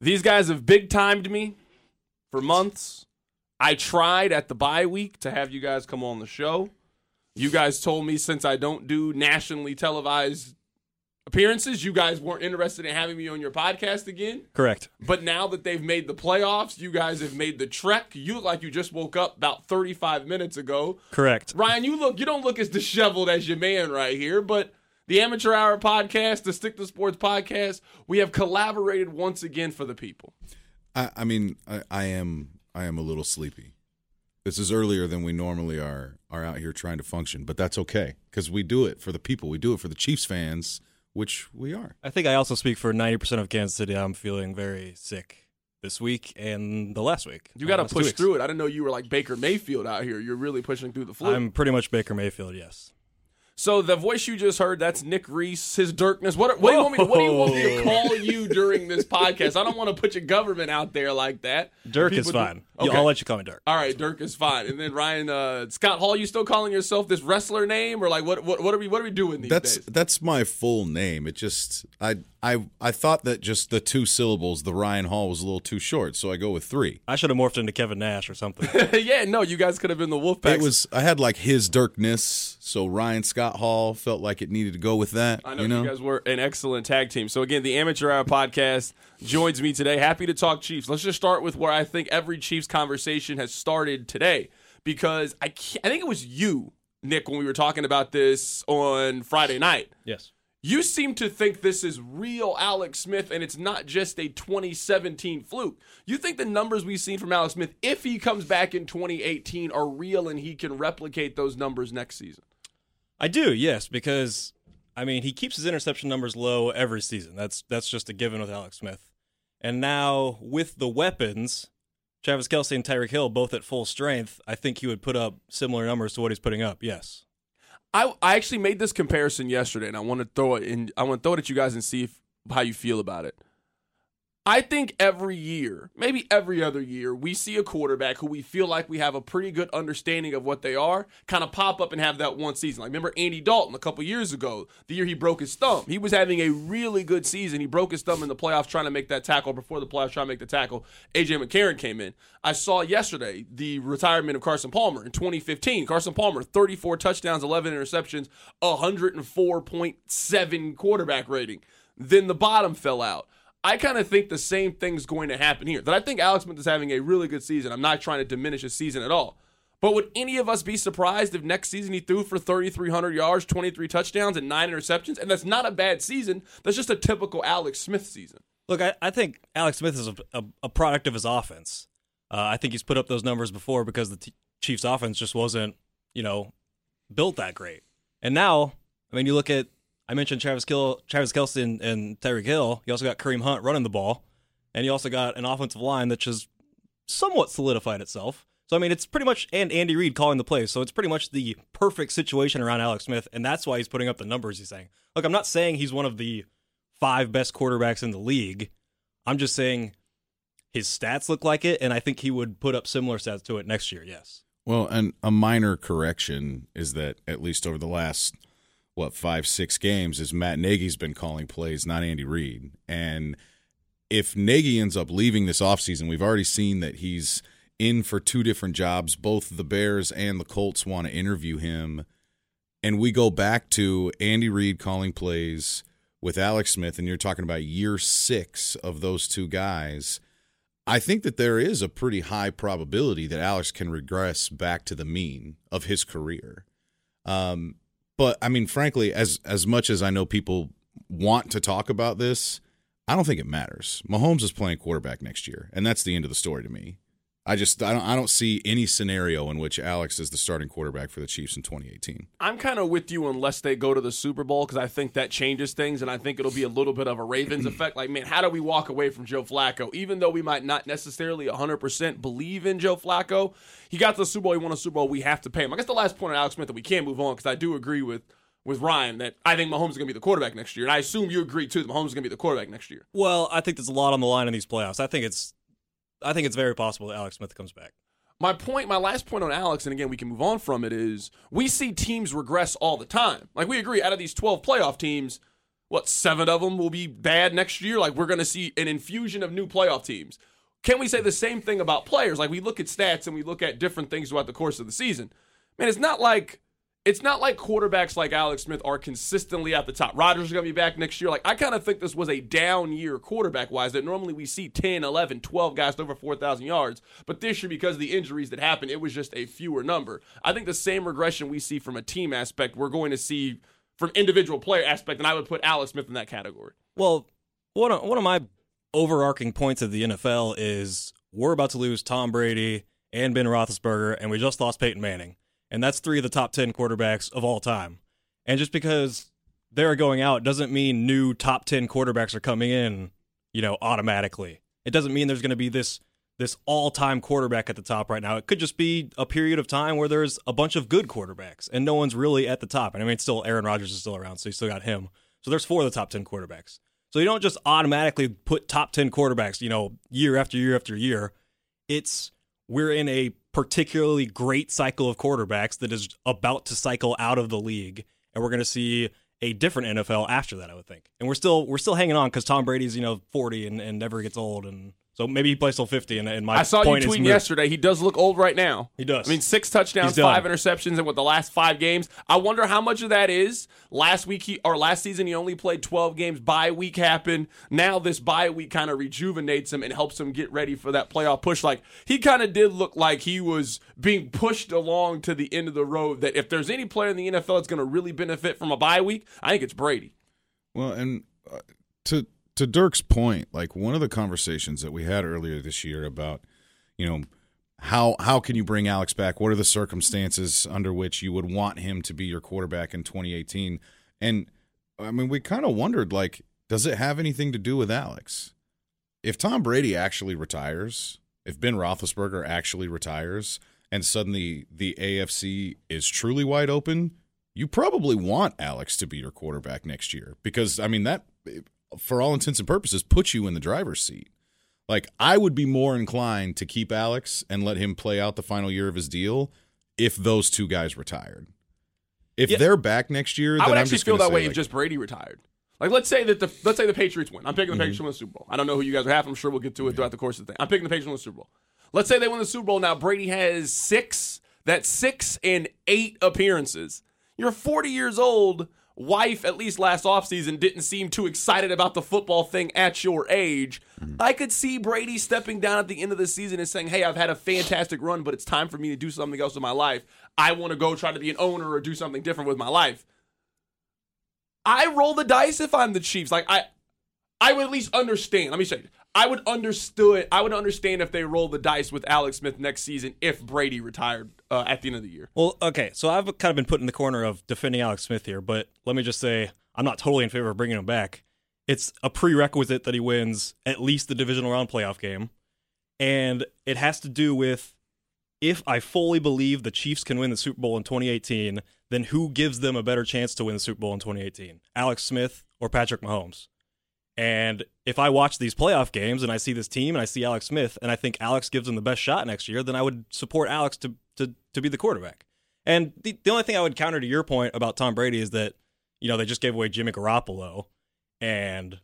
These guys have big timed me for months. I tried at the bye week to have you guys come on the show. You guys told me since I don't do nationally televised appearances, you guys weren't interested in having me on your podcast again. Correct. But now that they've made the playoffs, you guys have made the trek. You look like you just woke up about 35 minutes ago. Correct. Ryan, you look you don't look as disheveled as your man right here, but the Amateur Hour podcast, the Stick to Sports podcast, we have collaborated once again for the people. I, I mean, I, I am I am a little sleepy. This is earlier than we normally are are out here trying to function, but that's okay because we do it for the people. We do it for the Chiefs fans, which we are. I think I also speak for 90% of Kansas City. I'm feeling very sick this week and the last week. You got uh, to push through it. I didn't know you were like Baker Mayfield out here. You're really pushing through the flu. I'm pretty much Baker Mayfield, yes. So the voice you just heard, that's Nick Reese, his Dirkness. What, what do you want me? To, what do you want me to call you during this podcast? I don't want to put your government out there like that. Dirk is People do- fine. Okay. I'll let you call me Dirk. All right, Dirk is fine. And then Ryan uh, Scott Hall, you still calling yourself this wrestler name, or like what? What, what are we? What are we doing these That's days? that's my full name. It just I I I thought that just the two syllables, the Ryan Hall, was a little too short, so I go with three. I should have morphed into Kevin Nash or something. yeah, no, you guys could have been the Wolfpack. It was I had like his Dirkness, so Ryan Scott Hall felt like it needed to go with that. I know you you, know, guys were an excellent tag team. So again, the Amateur Hour podcast joins me today. Happy to talk Chiefs. Let's just start with where I think every Chiefs conversation has started today, because I can't, I think it was you, Nick, when we were talking about this on Friday night. yes. You seem to think this is real Alex Smith and it's not just a 2017 fluke. You think the numbers we've seen from Alex Smith, if he comes back in 2018, are real and he can replicate those numbers next season? I do, yes, because I mean he keeps his interception numbers low every season. That's that's just a given with Alex Smith. And now with the weapons, Travis Kelce and Tyreek Hill both at full strength, I think he would put up similar numbers to what he's putting up. Yes. I, I actually made this comparison yesterday, and I want to throw it in. I want to throw it at you guys and see if, how you feel about it. I think every year, maybe every other year, we see a quarterback who we feel like we have a pretty good understanding of what they are, kind of pop up and have that one season. Like remember Andy Dalton a couple years ago, the year he broke his thumb. He was having a really good season. He broke his thumb in the playoffs trying to make that tackle. Before the playoffs, trying to make the tackle, AJ McCarron came in. I saw yesterday the retirement of Carson Palmer in 2015. Carson Palmer, 34 touchdowns, 11 interceptions, 104.7 quarterback rating. Then the bottom fell out. I kind of think the same thing's going to happen here. That I think Alex Smith is having a really good season. I'm not trying to diminish his season at all. But would any of us be surprised if next season he threw for 3,300 yards, 23 touchdowns, and nine interceptions? And that's not a bad season. That's just a typical Alex Smith season. Look, I, I think Alex Smith is a, a, a product of his offense. Uh, I think he's put up those numbers before because the t- Chiefs' offense just wasn't, you know, built that great. And now, I mean, you look at I mentioned Travis Kill, Travis Kelce, and, and Tyreek Hill. You also got Kareem Hunt running the ball, and you also got an offensive line that just somewhat solidified itself. So I mean, it's pretty much and Andy Reid calling the plays. So it's pretty much the perfect situation around Alex Smith, and that's why he's putting up the numbers he's saying. Look, I'm not saying he's one of the five best quarterbacks in the league. I'm just saying his stats look like it, and I think he would put up similar stats to it next year. Yes. Well, and a minor correction is that at least over the last what five six games is Matt Nagy's been calling plays, not Andy Reid. And if Nagy ends up leaving this offseason, we've already seen that he's in for two different jobs. Both the Bears and the Colts want to interview him. And we go back to Andy Reid calling plays with Alex Smith, and you're talking about year six of those two guys. I think that there is a pretty high probability that Alex can regress back to the mean of his career. Um, but I mean, frankly, as as much as I know people want to talk about this, I don't think it matters. Mahomes is playing quarterback next year, and that's the end of the story to me. I just I don't I don't see any scenario in which Alex is the starting quarterback for the Chiefs in 2018. I'm kind of with you unless they go to the Super Bowl because I think that changes things, and I think it'll be a little bit of a Ravens effect. Like, man, how do we walk away from Joe Flacco? Even though we might not necessarily 100% believe in Joe Flacco, he got to the Super Bowl, he won a Super Bowl, we have to pay him. I guess the last point on Alex Smith that we can't move on because I do agree with with Ryan that I think Mahomes is going to be the quarterback next year, and I assume you agree too that Mahomes is going to be the quarterback next year. Well, I think there's a lot on the line in these playoffs. I think it's, I think it's very possible that Alex Smith comes back. My point, my last point on Alex, and again, we can move on from it, is we see teams regress all the time. Like, we agree, out of these 12 playoff teams, what seven of them will be bad next year. Like we're going to see an infusion of new playoff teams. Can we say the same thing about players? Like we look at stats and we look at different things throughout the course of the season. Man, it's not like it's not like quarterbacks like Alex Smith are consistently at the top. Rodgers is going to be back next year. Like, I kind of think this was a down year quarterback wise that normally we see 10, 11, 12 guys over 4,000 yards. But this year, because of the injuries that happened, it was just a fewer number. I think the same regression we see from a team aspect, we're going to see from individual player aspect, and I would put Alex Smith in that category. Well, one of, one of my overarching points of the NFL is we're about to lose Tom Brady and Ben Roethlisberger, and we just lost Peyton Manning and that's three of the top 10 quarterbacks of all time. And just because they're going out doesn't mean new top 10 quarterbacks are coming in, you know, automatically. It doesn't mean there's going to be this this all-time quarterback at the top right now. It could just be a period of time where there's a bunch of good quarterbacks and no one's really at the top. And I mean, still Aaron Rodgers is still around, so you still got him. So there's four of the top 10 quarterbacks. So you don't just automatically put top 10 quarterbacks, you know, year after year after year. It's we're in a particularly great cycle of quarterbacks that is about to cycle out of the league, and we're going to see a different NFL after that. I would think, and we're still we're still hanging on because Tom Brady's you know forty and, and never gets old, and so maybe he plays till fifty. And, and my I saw you tweet yesterday. He does look old right now. He does. I mean, six touchdowns, five interceptions, and with the last five games, I wonder how much of that is last week he or last season he only played twelve games. Bye week happened. Now this bye week kind of rejuvenates him and helps him get ready for that playoff push. Like he kind of did look like he was being pushed along to the end of the road. That if there's any player in the NFL that's going to really benefit from a bye week, I think it's Brady. Well, and uh, to to Dirk's point, like one of the conversations that we had earlier this year about, you know, how how can you bring Alex back? What are the circumstances under which you would want him to be your quarterback in 2018? And I mean, we kind of wondered like, does it have anything to do with Alex? If Tom Brady actually retires, if Ben Roethlisberger actually retires, and suddenly the AFC is truly wide open, you probably want Alex to be your quarterback next year because I mean that for all intents and purposes, put you in the driver's seat. Like I would be more inclined to keep Alex and let him play out the final year of his deal if those two guys retired. If yeah. they're back next year, I would I'm actually feel that way like, if just Brady retired. Like let's say that the let's say the Patriots win. I'm picking the mm-hmm. Patriots to win the Super Bowl. I don't know who you guys are half. I'm sure we'll get to it yeah. throughout the course of the thing. I'm picking the Patriots to win the Super Bowl. Let's say they win the Super Bowl. Now Brady has six. That's six and eight appearances. You're 40 years old wife, at least last offseason, didn't seem too excited about the football thing at your age. Mm-hmm. I could see Brady stepping down at the end of the season and saying, Hey, I've had a fantastic run, but it's time for me to do something else in my life. I want to go try to be an owner or do something different with my life. I roll the dice if I'm the Chiefs. Like I I would at least understand. Let me say I would understood. I would understand if they roll the dice with Alex Smith next season if Brady retired uh, at the end of the year. Well, okay, so I've kind of been put in the corner of defending Alex Smith here, but let me just say I'm not totally in favor of bringing him back. It's a prerequisite that he wins at least the divisional round playoff game, and it has to do with if I fully believe the Chiefs can win the Super Bowl in 2018, then who gives them a better chance to win the Super Bowl in 2018? Alex Smith or Patrick Mahomes? And if I watch these playoff games and I see this team and I see Alex Smith and I think Alex gives them the best shot next year, then I would support Alex to to to be the quarterback. And the, the only thing I would counter to your point about Tom Brady is that, you know, they just gave away Jimmy Garoppolo. And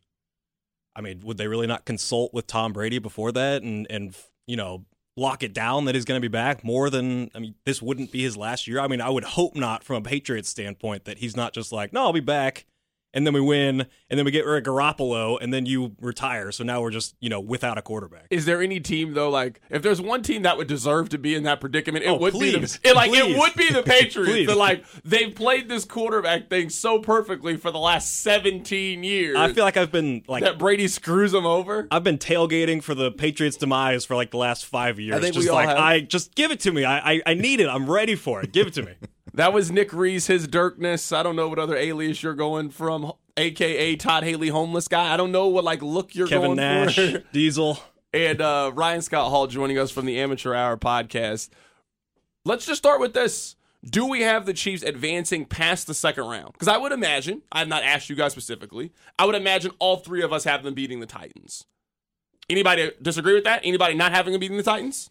I mean, would they really not consult with Tom Brady before that and and you know, lock it down that he's going to be back more than I mean, this wouldn't be his last year. I mean, I would hope not from a Patriots standpoint that he's not just like, "No, I'll be back." And then we win, and then we get rid of Garoppolo, and then you retire. So now we're just you know without a quarterback. Is there any team though? Like if there's one team that would deserve to be in that predicament, it oh, would please, be the it, like please. it would be the Patriots. that like they've played this quarterback thing so perfectly for the last 17 years. I feel like I've been like that Brady screws them over. I've been tailgating for the Patriots demise for like the last five years. I think just we all like have. I just give it to me. I, I I need it. I'm ready for it. Give it to me. That was Nick Reese, his Dirkness. I don't know what other alias you're going from, aka Todd Haley, homeless guy. I don't know what like look you're Kevin going Nash, for. Diesel, and uh, Ryan Scott Hall joining us from the Amateur Hour podcast. Let's just start with this. Do we have the Chiefs advancing past the second round? Because I would imagine, I have not asked you guys specifically, I would imagine all three of us have them beating the Titans. Anybody disagree with that? Anybody not having them beating the Titans?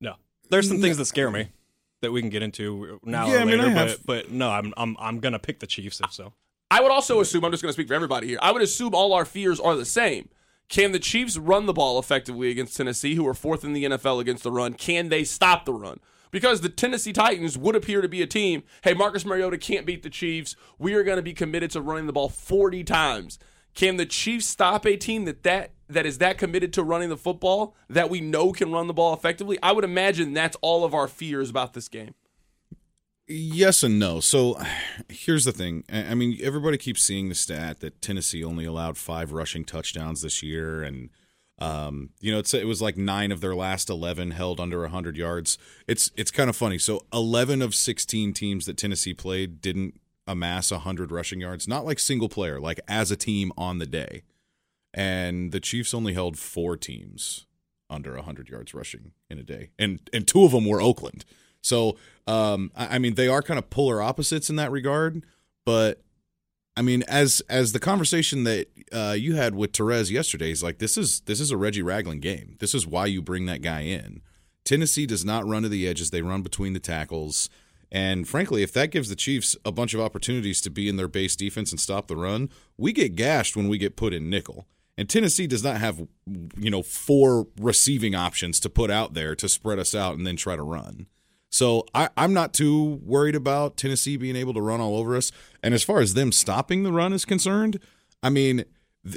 No. There's some things that scare me that we can get into now yeah, or later. I mean, but, have... but no, I'm I'm I'm gonna pick the Chiefs if so. I would also assume, I'm just going to speak for everybody here. I would assume all our fears are the same. Can the Chiefs run the ball effectively against Tennessee, who are fourth in the NFL against the run? Can they stop the run? Because the Tennessee Titans would appear to be a team, hey, Marcus Mariota can't beat the Chiefs. We are going to be committed to running the ball 40 times. Can the Chiefs stop a team that, that that is that committed to running the football that we know can run the ball effectively? I would imagine that's all of our fears about this game. Yes and no. So here's the thing. I mean, everybody keeps seeing the stat that Tennessee only allowed five rushing touchdowns this year, and um, you know, it was like nine of their last eleven held under hundred yards. It's it's kind of funny. So eleven of sixteen teams that Tennessee played didn't amass hundred rushing yards, not like single player, like as a team on the day. And the Chiefs only held four teams under hundred yards rushing in a day, and and two of them were Oakland. So, um, I mean, they are kind of polar opposites in that regard. But I mean, as as the conversation that uh, you had with Therese yesterday is like, this is this is a Reggie Ragland game. This is why you bring that guy in. Tennessee does not run to the edges; they run between the tackles. And frankly, if that gives the Chiefs a bunch of opportunities to be in their base defense and stop the run, we get gashed when we get put in nickel. And Tennessee does not have, you know, four receiving options to put out there to spread us out and then try to run. So I, am not too worried about Tennessee being able to run all over us. And as far as them stopping the run is concerned, I mean,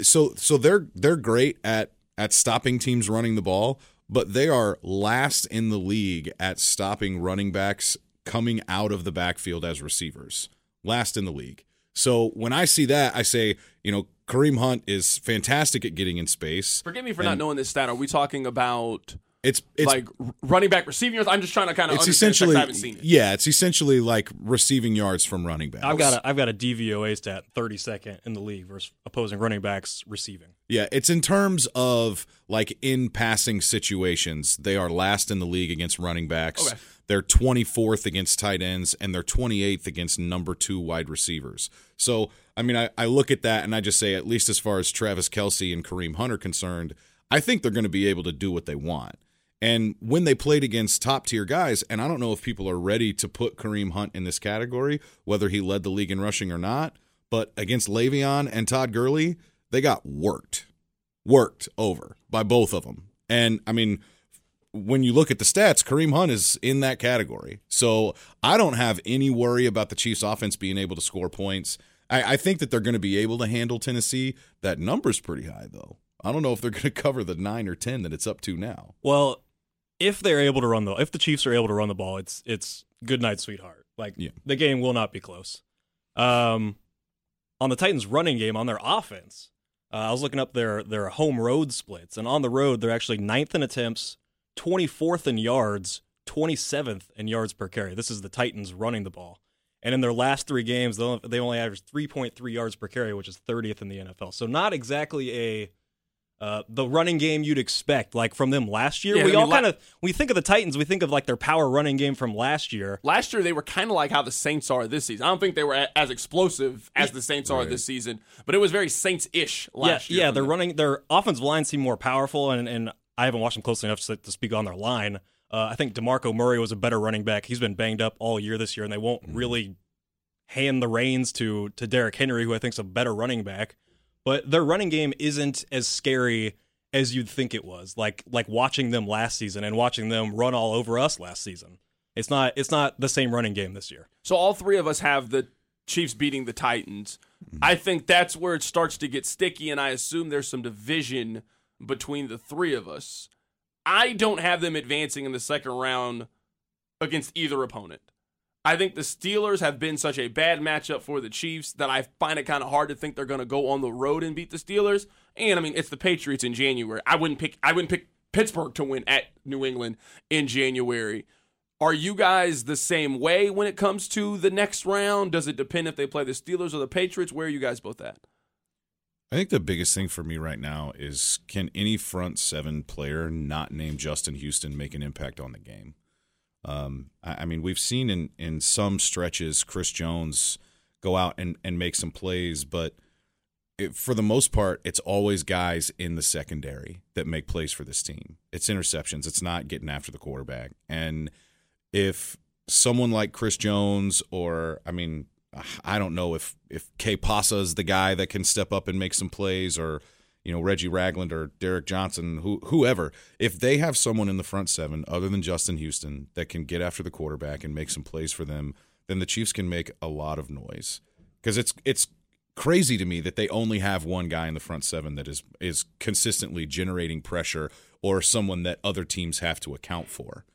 so so they're they're great at at stopping teams running the ball, but they are last in the league at stopping running backs coming out of the backfield as receivers. Last in the league. So when I see that, I say, you know, Kareem Hunt is fantastic at getting in space. Forgive me for and, not knowing this stat. Are we talking about it's, it's like running back receiving yards. I'm just trying to kind of it's essentially it. yeah, it's essentially like receiving yards from running backs. I've got a I've got a DVOA stat 32nd in the league versus opposing running backs receiving. Yeah, it's in terms of like in passing situations, they are last in the league against running backs. Okay. They're 24th against tight ends and they're 28th against number two wide receivers. So, I mean, I, I look at that and I just say, at least as far as Travis Kelce and Kareem Hunt are concerned, I think they're going to be able to do what they want. And when they played against top tier guys, and I don't know if people are ready to put Kareem Hunt in this category, whether he led the league in rushing or not, but against Le'Veon and Todd Gurley, they got worked, worked over by both of them. And I mean, when you look at the stats, Kareem Hunt is in that category. So I don't have any worry about the Chiefs' offense being able to score points. I, I think that they're going to be able to handle Tennessee. That number's pretty high, though. I don't know if they're going to cover the nine or ten that it's up to now. Well, if they're able to run the if the Chiefs are able to run the ball, it's it's good night, sweetheart. Like yeah. the game will not be close. Um, on the Titans' running game, on their offense, uh, I was looking up their their home road splits, and on the road they're actually ninth in attempts, twenty fourth in yards, twenty seventh in yards per carry. This is the Titans running the ball, and in their last three games, they only averaged three point three yards per carry, which is thirtieth in the NFL. So not exactly a uh, the running game you'd expect, like from them last year. Yeah, we I mean, all kind of we think of the Titans, we think of like their power running game from last year. Last year they were kind of like how the Saints are this season. I don't think they were as explosive as the Saints are this season, but it was very Saints-ish last yeah, year. Yeah, they're them. running their offensive line seem more powerful, and, and I haven't watched them closely enough to, to speak on their line. Uh, I think Demarco Murray was a better running back. He's been banged up all year this year, and they won't mm-hmm. really hand the reins to to Derrick Henry, who I think is a better running back. But their running game isn't as scary as you'd think it was. Like like watching them last season and watching them run all over us last season. It's not it's not the same running game this year. So all three of us have the Chiefs beating the Titans. I think that's where it starts to get sticky and I assume there's some division between the three of us. I don't have them advancing in the second round against either opponent. I think the Steelers have been such a bad matchup for the Chiefs that I find it kind of hard to think they're going to go on the road and beat the Steelers. And I mean, it's the Patriots in January. I wouldn't pick I wouldn't pick Pittsburgh to win at New England in January. Are you guys the same way when it comes to the next round? Does it depend if they play the Steelers or the Patriots? Where are you guys both at? I think the biggest thing for me right now is can any front seven player not named Justin Houston make an impact on the game? Um, I, I, mean, we've seen in in some stretches Chris Jones go out and and make some plays, but it, for the most part, it's always guys in the secondary that make plays for this team. It's interceptions. It's not getting after the quarterback. And if someone like Chris Jones or I mean I don't know if if K Pasa is the guy that can step up and make some plays, or you know Reggie Ragland or Derrick Johnson, who, whoever. If they have someone in the front seven other than Justin Houston that can get after the quarterback and make some plays for them, then the Chiefs can make a lot of noise. Because it's it's crazy to me that they only have one guy in the front seven that is is consistently generating pressure or someone that other teams have to account for.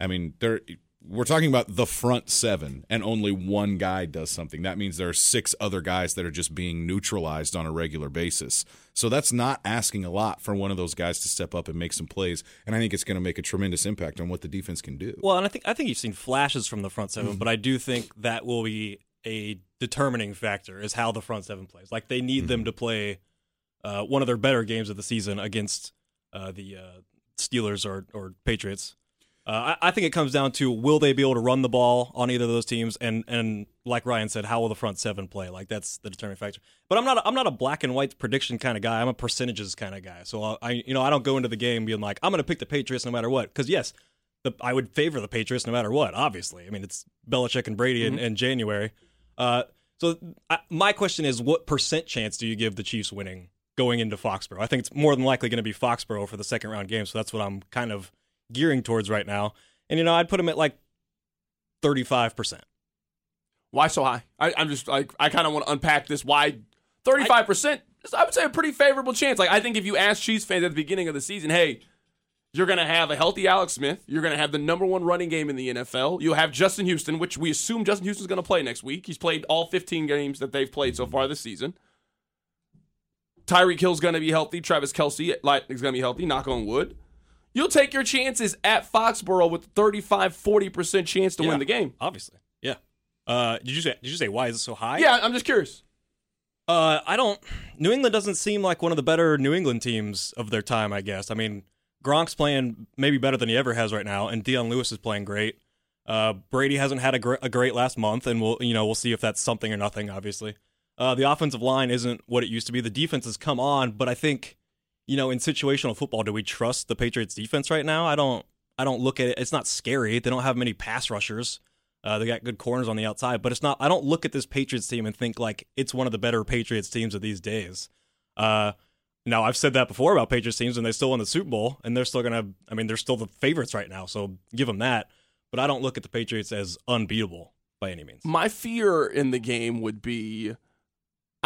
I mean, there we're talking about the front seven and only one guy does something. That means there are six other guys that are just being neutralized on a regular basis. So that's not asking a lot for one of those guys to step up and make some plays. And I think it's going to make a tremendous impact on what the defense can do. Well, and I think I think you've seen flashes from the front 7 mm-hmm. but I do think that will be a determining factor is how the front seven plays. Like they need mm-hmm. them to play uh, one of their better games of the season against uh, the uh, Steelers or or Patriots. Uh, I, I, think it comes down to will they be able to run the ball on either of those teams, and and like Ryan said, how will the front seven play? Like that's the determining factor. But I'm not a, I'm not a black and white prediction kind of guy. I'm a percentages kind of guy. So I you know I don't go into the game being like I'm going to pick the Patriots no matter what. Because yes, the, I would favor the Patriots no matter what. Obviously, I mean it's Belichick and Brady mm-hmm. in, in January. Uh, so I, my question is, what percent chance do you give the Chiefs winning going into Foxborough? I think it's more than likely going to be Foxborough for the second round game. So that's what I'm kind of gearing towards right now. And you know, I'd put them at like 35 percent. Why so high? I, am just like I kind of want to unpack this. Why 35 percent? I would say a pretty favorable chance. Like I think if you ask Chiefs fans at the beginning of the season, hey, you're going to have a healthy Alex Smith. You're going to have the number one running game in the NFL. You'll have Justin Houston, which we assume Justin Houston's going to play next week. He's played all 15 games that they've played so far this season. Tyreek Hill's going to be healthy. Travis Kelce is going to be healthy. Knock on wood. You'll take your chances at Foxborough with 35, 40% chance to yeah, win the game. Obviously. Yeah. Uh, did you say did you say why is it so high? Yeah, I'm just curious. Uh, I don't New England doesn't seem like one of the better New England teams of their time, I guess. I mean, Gronk's playing maybe better than he ever has right now, and Dion Lewis is playing great. Uh, Brady hasn't had a, gr- a, great last month, and we'll you know we'll see if that's something or nothing. Obviously, uh, the offensive line isn't what it used to be. The defense has come on, but I think you know in situational football, do we trust the Patriots defense right now? I don't. I don't look at it. It's not scary. They don't have many pass rushers. Uh, they got good corners on the outside, but it's not. I don't look at this Patriots team and think like it's one of the better Patriots teams of these days. Uh, now I've said that before about Patriots teams, and they still won the Super Bowl, and they're still gonna. I mean, they're still the favorites right now, so give them that. But I don't look at the Patriots as unbeatable by any means. My fear in the game would be,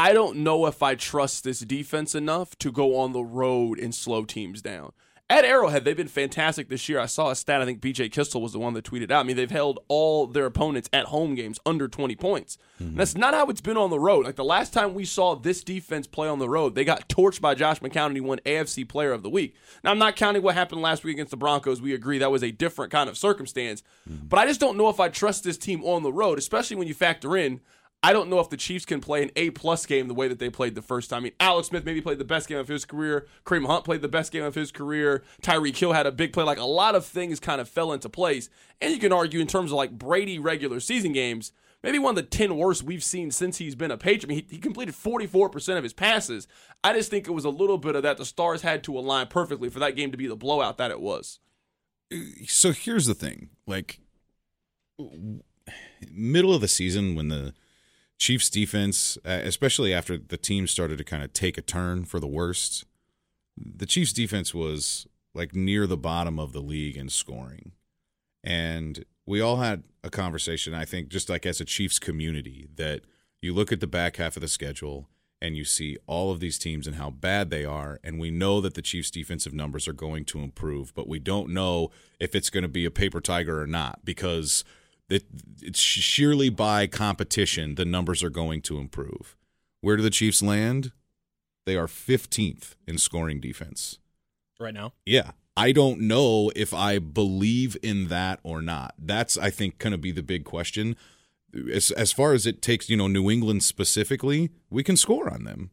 I don't know if I trust this defense enough to go on the road and slow teams down at Arrowhead, they've been fantastic this year. I saw a stat. I think BJ Kissel was the one that tweeted out. I mean, they've held all their opponents at home games under 20 points. Mm-hmm. That's not how it's been on the road. Like the last time we saw this defense play on the road, they got torched by Josh McCown and he won AFC Player of the Week. Now, I'm not counting what happened last week against the Broncos. We agree that was a different kind of circumstance. Mm-hmm. But I just don't know if I trust this team on the road, especially when you factor in I don't know if the Chiefs can play an A plus game the way that they played the first time. I mean, Alex Smith maybe played the best game of his career. Kareem Hunt played the best game of his career. Tyreek Hill had a big play. Like a lot of things kind of fell into place. And you can argue in terms of like Brady regular season games, maybe one of the 10 worst we've seen since he's been a Patriot. I mean, he, he completed 44% of his passes. I just think it was a little bit of that. The stars had to align perfectly for that game to be the blowout that it was. So here's the thing like, middle of the season when the Chiefs defense, uh, especially after the team started to kind of take a turn for the worst, the Chiefs defense was like near the bottom of the league in scoring. And we all had a conversation, I think, just like as a Chiefs community, that you look at the back half of the schedule and you see all of these teams and how bad they are. And we know that the Chiefs' defensive numbers are going to improve, but we don't know if it's going to be a paper tiger or not because it, it's sheerly by competition, the numbers are going to improve. Where do the Chiefs land? They are 15th in scoring defense. Right now? Yeah. I don't know if I believe in that or not. That's, I think, going to be the big question. As, as far as it takes, you know, New England specifically, we can score on them.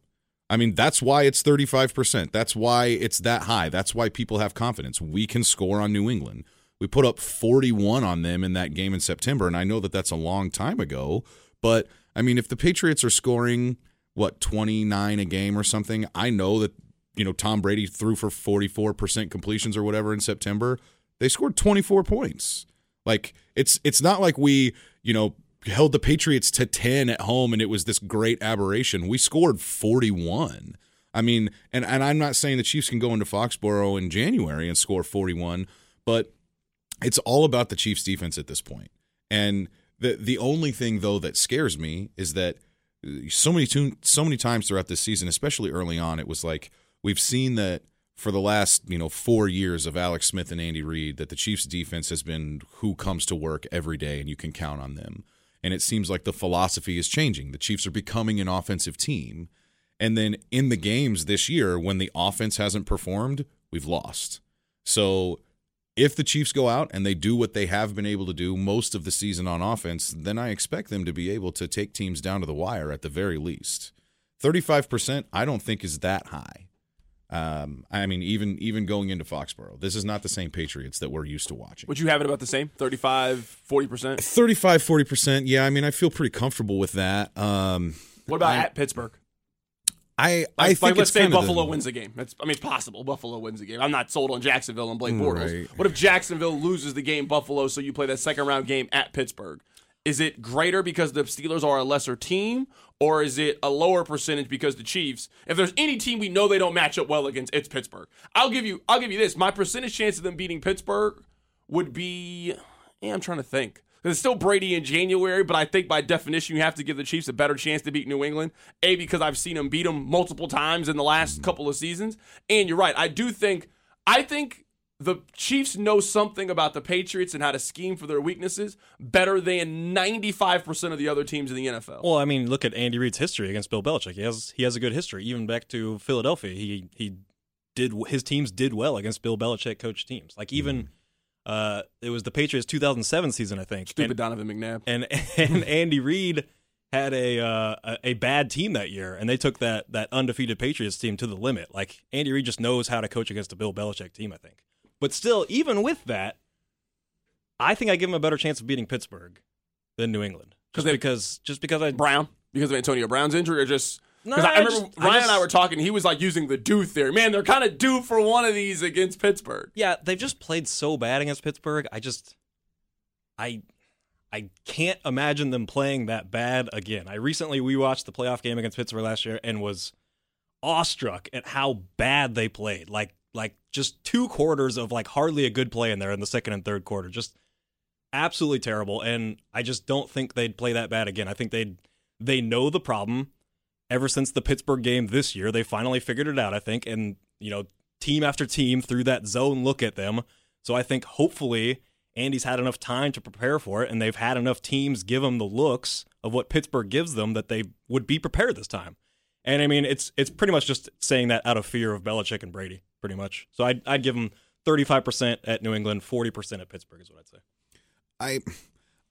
I mean, that's why it's 35%. That's why it's that high. That's why people have confidence. We can score on New England. We put up 41 on them in that game in September, and I know that that's a long time ago. But I mean, if the Patriots are scoring what 29 a game or something, I know that you know Tom Brady threw for 44% completions or whatever in September. They scored 24 points. Like it's it's not like we you know held the Patriots to 10 at home and it was this great aberration. We scored 41. I mean, and, and I'm not saying the Chiefs can go into Foxborough in January and score 41, but it's all about the Chiefs defense at this point. And the the only thing though that scares me is that uh, so many so many times throughout this season, especially early on, it was like we've seen that for the last you know four years of Alex Smith and Andy Reid that the Chiefs defense has been who comes to work every day and you can count on them. And it seems like the philosophy is changing. The Chiefs are becoming an offensive team. And then in the games this year, when the offense hasn't performed, we've lost. So if the Chiefs go out and they do what they have been able to do most of the season on offense, then I expect them to be able to take teams down to the wire at the very least. 35% I don't think is that high. Um, I mean, even even going into Foxborough, this is not the same Patriots that we're used to watching. Would you have it about the same? 35, 40%? 35, 40%. Yeah, I mean, I feel pretty comfortable with that. Um, what about I, at Pittsburgh? I, Like, I think like, let's it's say Buffalo the- wins the game. That's I mean, it's possible Buffalo wins the game. I'm not sold on Jacksonville and Blake mm, Bortles. Right. What if Jacksonville loses the game Buffalo, so you play that second round game at Pittsburgh? Is it greater because the Steelers are a lesser team, or is it a lower percentage because the Chiefs? If there's any team we know they don't match up well against, it's Pittsburgh. I'll give you I'll give you this. My percentage chance of them beating Pittsburgh would be yeah, I'm trying to think. 'Cause It's still Brady in January, but I think by definition you have to give the Chiefs a better chance to beat New England. A because I've seen them beat them multiple times in the last couple of seasons, and you're right. I do think I think the Chiefs know something about the Patriots and how to scheme for their weaknesses better than 95% of the other teams in the NFL. Well, I mean, look at Andy Reid's history against Bill Belichick. He has he has a good history, even back to Philadelphia. He he did his teams did well against Bill Belichick coached teams. Like even mm-hmm. Uh, it was the Patriots 2007 season, I think. Stupid And- Donovan McNabb. and and Andy Reid had a, uh, a a bad team that year, and they took that that undefeated Patriots team to the limit. Like Andy Reid just knows how to coach against a Bill Belichick team, I think. But still, even with that, I think I give him a better chance of beating Pittsburgh than New England, just because just because I Brown because of Antonio Brown's injury, or just because No, I I remember just- I Ryan and I were talking. He was like using the do theory. Man, they're kind of due for one of these against Pittsburgh. yeah they've just played so bad against Pittsburgh. I just I I can't imagine them playing that bad again. I recently we watched the playoff game against Pittsburgh last year and was awestruck at how bad they played. Like like just two quarters of like hardly a good play in there in the second and third quarter. Just absolutely terrible. And I just don't think they'd play that bad again. I think they'd they know the problem. Ever since the Pittsburgh game this year, they finally figured it out, I think. And, you know, team after team threw that zone look at them. So I think hopefully Andy's had enough time to prepare for it, and they've had enough teams give them the looks of what Pittsburgh gives them that they would be prepared this time. And I mean, it's it's pretty much just saying that out of fear of Belichick and Brady, pretty much. So I'd I'd give them thirty five percent at New England, forty percent at Pittsburgh is what I'd say. I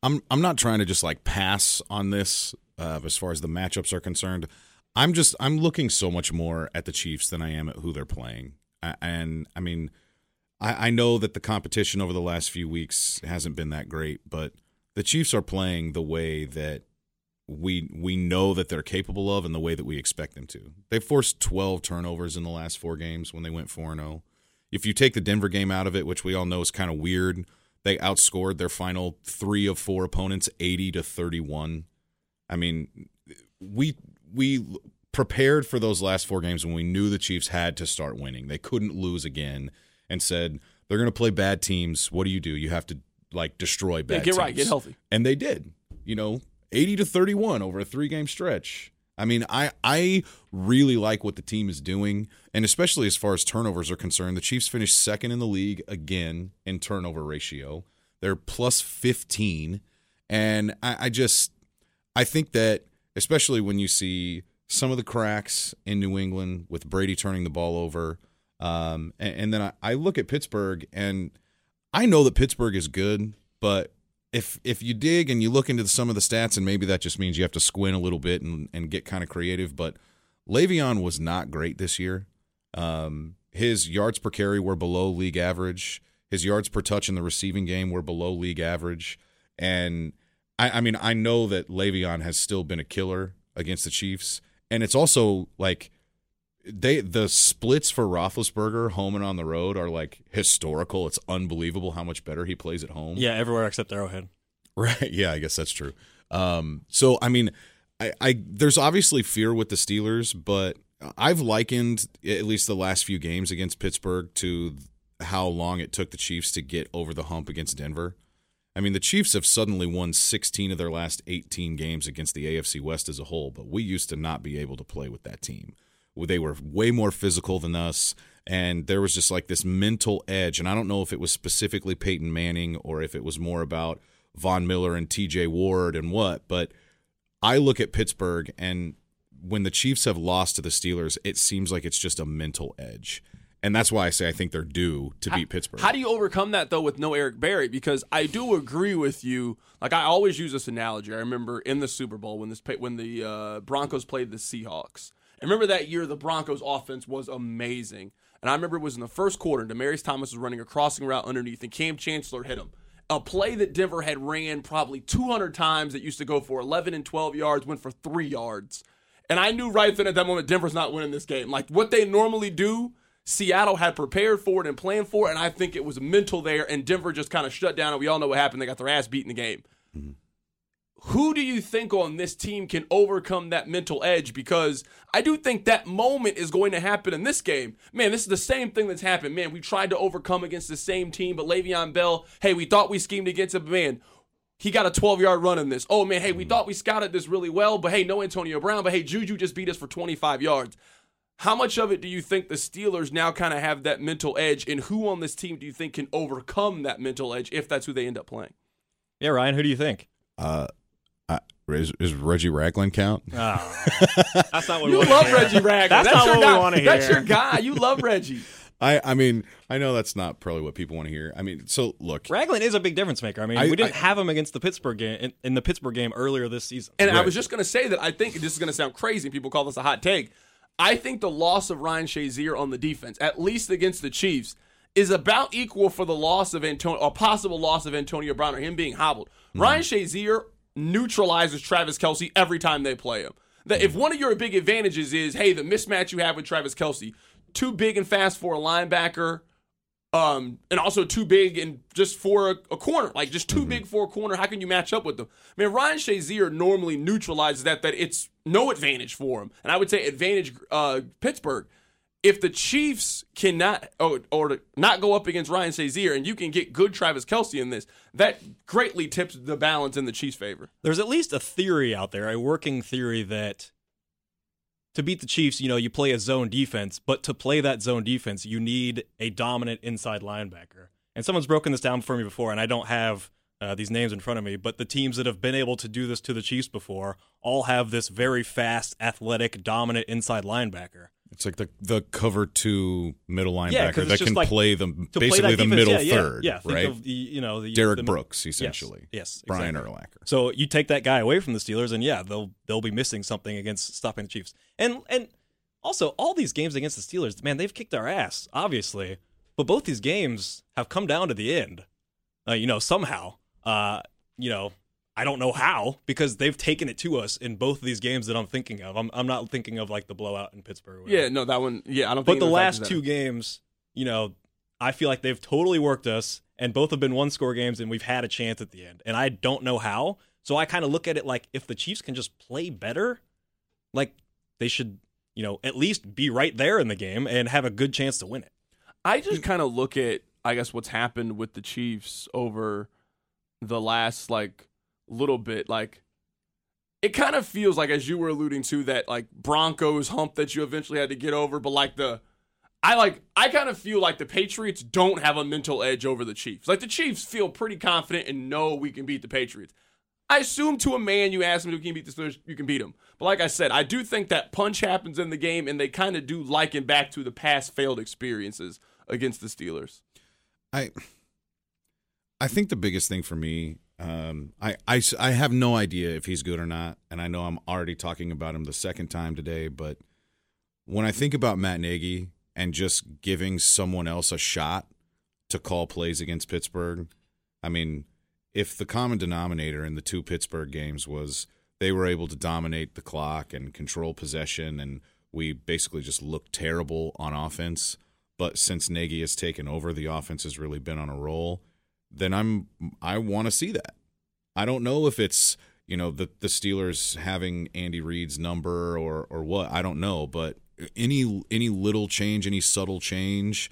I'm I'm not trying to just like pass on this uh, as far as the matchups are concerned. I'm just I'm looking so much more at the Chiefs than I am at who they're playing. And I mean, I, I know that the competition over the last few weeks hasn't been that great, but the Chiefs are playing the way that we we know that they're capable of and the way that we expect them to. They forced 12 turnovers in the last four games when they went 4 0. If you take the Denver game out of it, which we all know is kind of weird, they outscored their final 3 of 4 opponents 80 to 31. I mean, we we prepared for those last four games when we knew the Chiefs had to start winning. They couldn't lose again and said they're going to play bad teams. What do you do? You have to like destroy bad Yeah, get right, teams. get healthy. And they did. You know, 80 to 31 over a 3-game stretch. I mean, I I really like what the team is doing, and especially as far as turnovers are concerned, the Chiefs finished second in the league again in turnover ratio. They're plus 15, and I, I just I think that especially when you see some of the cracks in New England with Brady turning the ball over, um, and, and then I, I look at Pittsburgh and I know that Pittsburgh is good, but if if you dig and you look into some of the stats, and maybe that just means you have to squint a little bit and, and get kind of creative, but Le'Veon was not great this year. Um, his yards per carry were below league average. His yards per touch in the receiving game were below league average. And I, I mean, I know that Le'Veon has still been a killer against the Chiefs, and it's also like they the splits for Roethlisberger home and on the road are like historical. It's unbelievable how much better he plays at home. Yeah, everywhere except Arrowhead. Right. Yeah, I guess that's true. Um, so I mean, I, I there's obviously fear with the Steelers, but I've likened at least the last few games against Pittsburgh to how long it took the Chiefs to get over the hump against Denver. I mean, the Chiefs have suddenly won 16 of their last 18 games against the AFC West as a whole, but we used to not be able to play with that team. They were way more physical than us, and there was just like this mental edge. And I don't know if it was specifically Peyton Manning or if it was more about Von Miller and TJ Ward and what, but I look at Pittsburgh, and when the Chiefs have lost to the Steelers, it seems like it's just a mental edge and that's why I say I think they're due to beat Pittsburgh. How do you overcome that though with no Eric Berry? Because I do agree with you. Like I always use this analogy. I remember in the Super Bowl when this when the uh, Broncos played the Seahawks. I remember that year the Broncos offense was amazing, and I remember it was in the first quarter. Demaryius Thomas was running a crossing route underneath, and Kam Chancellor hit him. A play that Denver had ran probably 200 times that used to go for 11 and 12 yards went for three yards. And I knew right then at that moment Denver's not winning this game. Like what they normally do Seattle had prepared for it and planned for it, and I think it was mental there, and Denver just kind of shut down, and we all know what happened. They got their ass beat in the game. Mm-hmm. Who do you think on this team can overcome that mental edge? Because I do think that moment is going to happen in this game. Man, this is the same thing that's happened. Man, we tried to overcome against the same team, but Le'Veon Bell, hey, we thought we schemed against him, man. He got a 12 yard run in this. Oh man, hey, we mm-hmm. thought we scouted this really well, but hey, no Antonio Brown, but hey, Juju just beat us for 25 yards. How much of it do you think the Steelers now kind of have that mental edge, and who on this team do you think can overcome that mental edge if that's who they end up playing? Yeah, Ryan, who do you think? Uh, is, is, Reggie Ragland count? Oh, that's not what you we love. Hear. Reggie Ragland. That's, that's not your what guy. we want to hear. That's your guy. You love Reggie. I, I mean, I know that's not probably what people want to hear. I mean, so look, Ragland is a big difference maker. I mean, I, we didn't I, have him against the Pittsburgh game in, in, the Pittsburgh game earlier this season. And right. I was just going to say that I think this is going to sound crazy. People call this a hot take. I think the loss of Ryan Shazier on the defense, at least against the Chiefs, is about equal for the loss of Antonio, or possible loss of Antonio Brown, or him being hobbled. Mm-hmm. Ryan Shazier neutralizes Travis Kelce every time they play him. That if one of your big advantages is, hey, the mismatch you have with Travis Kelce, too big and fast for a linebacker, um, and also too big and just for a, a corner, like just too mm-hmm. big for a corner. How can you match up with them? I mean, Ryan Shazier normally neutralizes that that it's no advantage for him, and I would say advantage uh, Pittsburgh. If the Chiefs cannot or, or not go up against Ryan Shazier, and you can get good Travis Kelce in this, that greatly tips the balance in the Chiefs' favor. There's at least a theory out there, a working theory that to beat the Chiefs, you know, you play a zone defense, but to play that zone defense, you need a dominant inside linebacker. And someone's broken this down for me before, and I don't have uh, these names in front of me, but the teams that have been able to do this to the Chiefs before all have this very fast, athletic, dominant inside linebacker. It's like the the cover two middle linebacker yeah, that can like, play the basically play the defense, middle yeah, third, yeah, right? Of the, you know, the, Derrick the, Brooks essentially. Yes, yes Brian exactly. Urlacher. So you take that guy away from the Steelers, and yeah, they'll they'll be missing something against stopping the Chiefs. And and also, all these games against the Steelers, man, they've kicked our ass, obviously. But both these games have come down to the end. Uh, you know, somehow. Uh, you know, I don't know how because they've taken it to us in both of these games that I'm thinking of. I'm I'm not thinking of like the blowout in Pittsburgh. Yeah, no, that one. Yeah, I don't. But the last two games, you know, I feel like they've totally worked us, and both have been one score games, and we've had a chance at the end. And I don't know how. So I kind of look at it like if the Chiefs can just play better, like they should you know, at least be right there in the game and have a good chance to win it. I just kind of look at, I guess, what's happened with the Chiefs over the last like little bit. Like, it kind of feels like, as you were alluding to, that like Broncos hump that you eventually had to get over, but like the. I like I kind of feel like the Patriots don't have a mental edge over the Chiefs. Like the Chiefs feel pretty confident and know we can beat the Patriots. I assume to a man you ask him if you can beat the Steelers, you can beat him. But like I said, I do think that punch happens in the game, and they kind of do liken back to the past failed experiences against the Steelers. I I think the biggest thing for me, um, I, I, I have no idea if he's good or not, and I know I'm already talking about him the second time today, but when I think about Matt Nagy and just giving someone else a shot to call plays against Pittsburgh, I mean – if the common denominator in the two Pittsburgh games was they were able to dominate the clock and control possession, and we basically just looked terrible on offense. But since Nagy has taken over, the offense has really been on a roll. Then I'm I want to see that. I don't know if it's you know the the Steelers having Andy Reid's number or or what I don't know, but any any little change, any subtle change,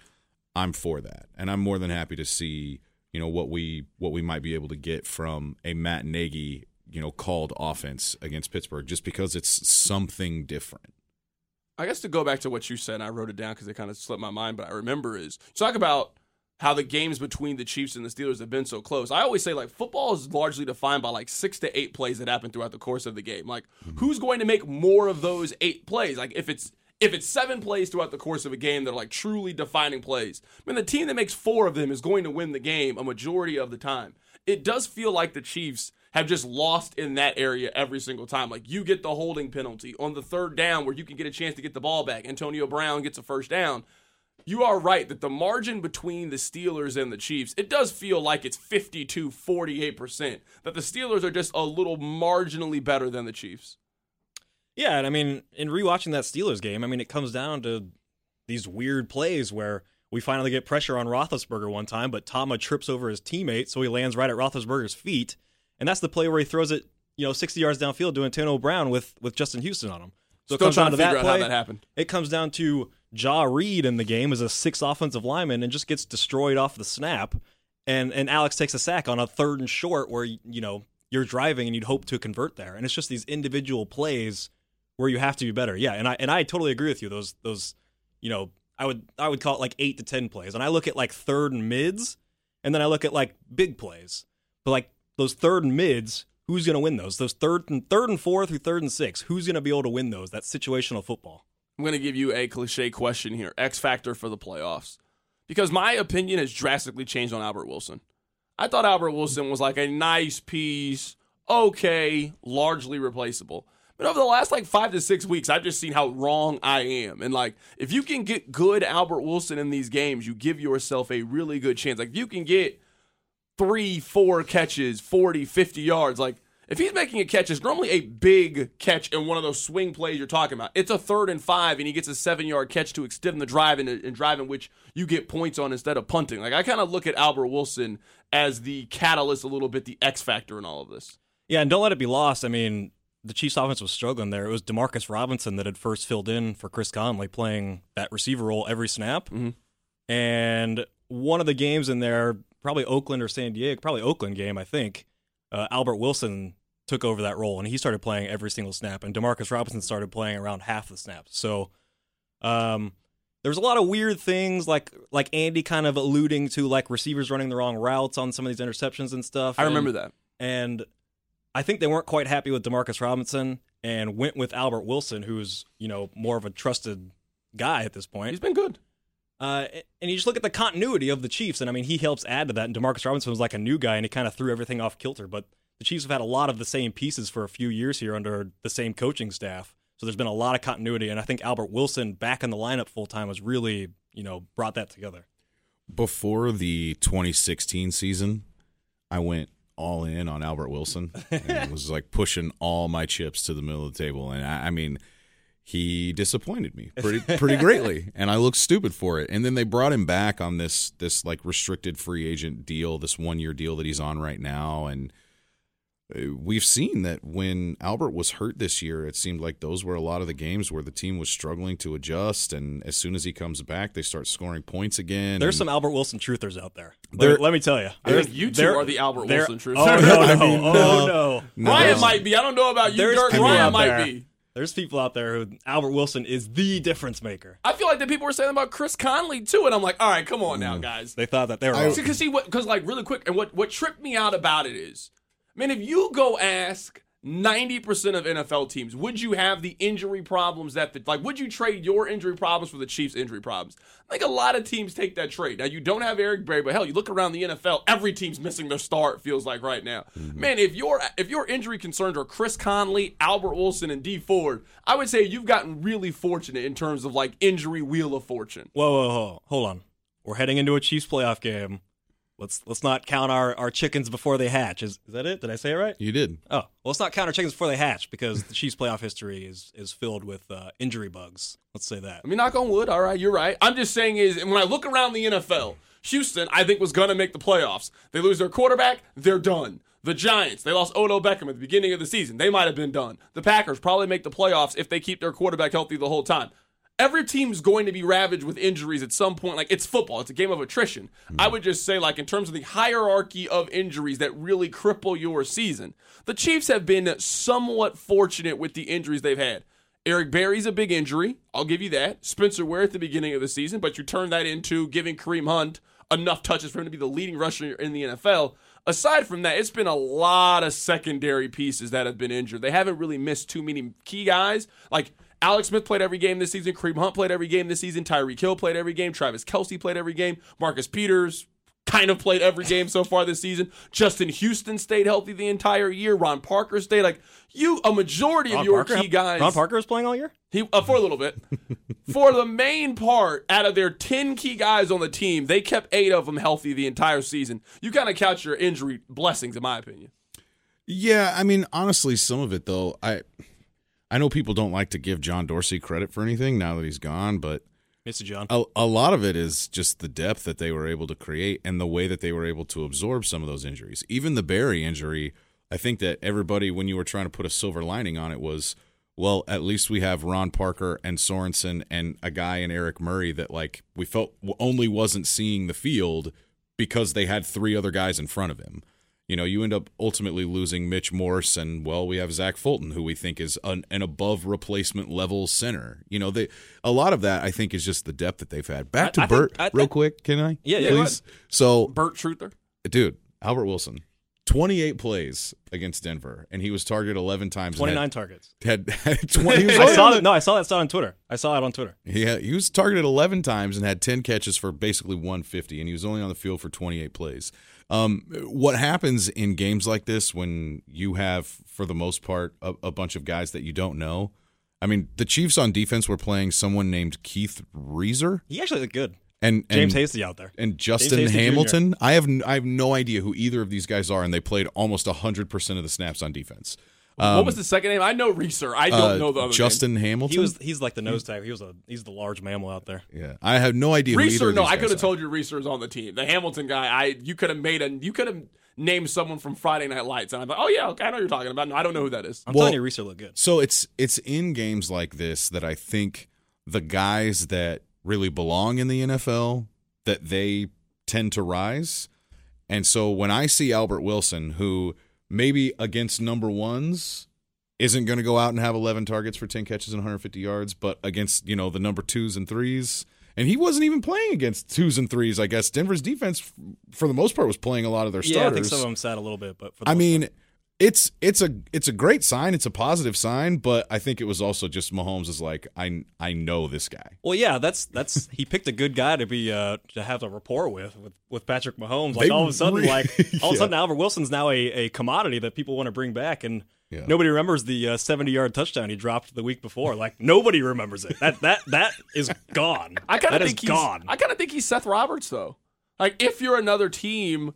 I'm for that, and I'm more than happy to see you know what we what we might be able to get from a Matt Nagy you know called offense against Pittsburgh, just because it's something different. I guess to go back to what you said, I wrote it down because it kind of slipped my mind, but I remember is talk about how the games between the Chiefs and the Steelers have been so close. I always say like football is largely defined by like six to eight plays that happen throughout the course of the game. Like mm-hmm. who's going to make more of those eight plays? Like if it's if it's seven plays throughout the course of a game that are like truly defining plays, I mean the team that makes four of them is going to win the game a majority of the time. It does feel like the Chiefs have just lost in that area every single time. Like you get the holding penalty on the third down where you can get a chance to get the ball back. Antonio Brown gets a first down you are right that the margin between the Steelers and the Chiefs, it does feel like it's 52 48%. That the Steelers are just a little marginally better than the Chiefs. Yeah, and I mean, in rewatching that Steelers game, I mean, it comes down to these weird plays where we finally get pressure on Roethlisberger one time, but Tamba trips over his teammate, so he lands right at Roethlisberger's feet, and that's the play where he throws it, you know, 60 yards downfield to Antonio Brown with with Justin Houston on him. So Still it comes down to that play. that happened. It comes down to Jah Reid in the game is a six offensive lineman and just gets destroyed off the snap. And and Alex takes a sack on a third and short where you know you're driving and you'd hope to convert there. And it's just these individual plays where you have to be better. Yeah, and I and I totally agree with you. Those those you know I would I would call it like eight to ten plays. And I look at like third and mids, and then I look at like big plays. But like those third and mids, who's going to win those? Those third and third and four through third and six, who's going to be able to win those? That's situational football. I'm going to give you a cliche question here X factor for the playoffs. Because my opinion has drastically changed on Albert Wilson. I thought Albert Wilson was like a nice piece, okay, largely replaceable. But over the last like five to six weeks, I've just seen how wrong I am. And like, if you can get good Albert Wilson in these games, you give yourself a really good chance. Like, if you can get three, four catches, 40, 50 yards, like, if he's making a catch, it's normally a big catch in one of those swing plays you're talking about. It's a third and five, and he gets a seven yard catch to extend the drive and, and drive in which you get points on instead of punting. Like I kind of look at Albert Wilson as the catalyst a little bit, the X factor in all of this. Yeah, and don't let it be lost. I mean, the Chiefs offense was struggling there. It was Demarcus Robinson that had first filled in for Chris Conley, playing that receiver role every snap. Mm-hmm. And one of the games in there, probably Oakland or San Diego, probably Oakland game, I think uh, Albert Wilson took over that role and he started playing every single snap, and Demarcus Robinson started playing around half the snaps. So, um, there was a lot of weird things like like Andy kind of alluding to like receivers running the wrong routes on some of these interceptions and stuff. I remember that. And I think they weren't quite happy with Demarcus Robinson and went with Albert Wilson, who's you know more of a trusted guy at this point. He's been good. Uh, and you just look at the continuity of the Chiefs, and I mean, he helps add to that. And Demarcus Robinson was like a new guy, and he kind of threw everything off kilter. But the Chiefs have had a lot of the same pieces for a few years here under the same coaching staff. So there's been a lot of continuity, and I think Albert Wilson back in the lineup full time was really, you know, brought that together. Before the 2016 season, I went all in on Albert Wilson and was like pushing all my chips to the middle of the table. And I, I mean, he disappointed me pretty pretty greatly and I looked stupid for it. And then they brought him back on this this like restricted free agent deal, this 1-year deal that he's on right now and uh, we've seen that when Albert was hurt this year, it seemed like those were a lot of the games where the team was struggling to adjust. And as soon as he comes back, they start scoring points again. There's some Albert Wilson truthers out there. Let, let me tell you. I think you two are the Albert Wilson truthers. Oh, no, no, I mean, oh, no. no. no. Ryan might be. I don't know about you, Dirk. Ryan might there. be. There's people out there who Albert Wilson is the difference maker. I feel like the people were saying about Chris Conley too, and I'm like, all right, come on now, mm. guys. They thought that they were because see what because like really quick, and what what tripped me out about it is, man, if you go ask 90% of NFL teams, would you have the injury problems that the, like would you trade your injury problems for the Chiefs injury problems? I think a lot of teams take that trade. Now you don't have Eric Berry, but hell, you look around the NFL, every team's missing their star, it feels like right now. Mm-hmm. Man, if your if your injury concerns are Chris Conley, Albert Wilson, and D Ford, I would say you've gotten really fortunate in terms of like injury wheel of fortune. Whoa, whoa, whoa. Hold on. We're heading into a Chiefs playoff game let's let's not count our, our chickens before they hatch. Is is that it? Did I say it right? You did. Oh, well, let's not count our chickens before they hatch because the Chiefs' playoff history is is filled with uh, injury bugs. Let's say that. I mean, knock on wood. All right, you're right. I'm just saying is when I look around the NFL, Houston, I think, was going to make the playoffs. They lose their quarterback, they're done. The Giants, they lost Odell Beckham at the beginning of the season. They might have been done. The Packers probably make the playoffs if they keep their quarterback healthy the whole time. Every team's going to be ravaged with injuries at some point. Like it's football, it's a game of attrition. Hmm. I would just say, like, in terms of the hierarchy of injuries that really cripple your season, the Chiefs have been somewhat fortunate with the injuries they've had. Eric Berry's a big injury. I'll give you that. Spencer Ware at the beginning of the season, but you turn that into giving Kareem Hunt enough touches for him to be the leading rusher in the NFL. Aside from that, it's been a lot of secondary pieces that have been injured. They haven't really missed too many key guys. Like Alex Smith played every game this season. Kareem Hunt played every game this season. Tyreek Hill played every game. Travis Kelce played every game. Marcus Peters kind of played every game so far this season. Justin Houston stayed healthy the entire year. Ron Parker stayed like you. A majority of Ron your Parker? key guys. Ron Parker was playing all year. He uh, for a little bit. for the main part, out of their ten key guys on the team, they kept eight of them healthy the entire season. You kind of count your injury blessings, in my opinion. Yeah, I mean, honestly, some of it though, I I know people don't like to give John Dorsey credit for anything now that he's gone, but Mr. John. a, a lot of it is just the depth that they were able to create and the way that they were able to absorb some of those injuries. Even the Berry injury, I think that everybody, when you were trying to put a silver lining on it, was well, at least we have Ron Parker and Sorensen and a guy in Eric Murray that like we felt only wasn't seeing the field because they had three other guys in front of him. You know, you end up ultimately losing Mitch Morse, and well, we have Zach Fulton, who we think is an, an above replacement level center. You know, they a lot of that I think is just the depth that they've had. Back to I- I think- Bert, I real think- quick, can I? Yeah, yeah, please. So, Burt Truther. dude, Albert Wilson, twenty eight plays against Denver, and he was targeted eleven times. 29 had- targets. Had, had twenty. I saw that. No, I saw that stat on Twitter. I saw it on Twitter. had, he was targeted 11 times and had 10 catches for basically 150, and he was only on the field for 28 plays. Um, what happens in games like this when you have, for the most part, a, a bunch of guys that you don't know? I mean, the Chiefs on defense were playing someone named Keith Reaser He actually looked good. and, and James Hasty out there. and Justin Hasty Jr. Hamilton. I have n- I have no idea who either of these guys are, and they played almost 100% of the snaps on defense. What was the second name? I know Reaser. I don't Um, Uh, know the other Justin Hamilton. He was he's like the nose tackle. He was a he's the large mammal out there. yeah, I have no idea. name. who Reaser. No, I could have told you Reaser is on the team. The Hamilton guy. I you could have made a you could have named someone from Friday Night Lights, and I'm like, oh yeah, okay, I know who you're talking about. No, I don't know who that is. I'm Well- telling you, Reaser looked good. So it's it's in games like this that I think the guys that really belong in the NFL that they tend to rise. And so when I see Albert Wilson, who maybe against number ones isn't going to go out and have 11 targets for 10 catches and 150 yards, but against you know the number twos and threes, and he wasn't even playing against twos and threes. I guess Denver's defense, for the most part, was playing a lot of their starters. Yeah, I think some of them sat a little bit, but for the I most mean, it's it's a it's a great sign. It's a positive sign, but I think it was also just Mahomes is like I I know this guy. Well, yeah, that's that's he picked a good guy to be uh to have a rapport with with, with Patrick Mahomes. Like They all of a sudden, re- like all of a sudden, Albert Wilson's now a, a commodity that people want to bring back, and Yeah. nobody remembers the uh, seventy yard touchdown he dropped the week before. Like nobody remembers it. That that that is gone. I kind That of is think he's. gone. I kind of think he's Seth Roberts though. Like if you're another team,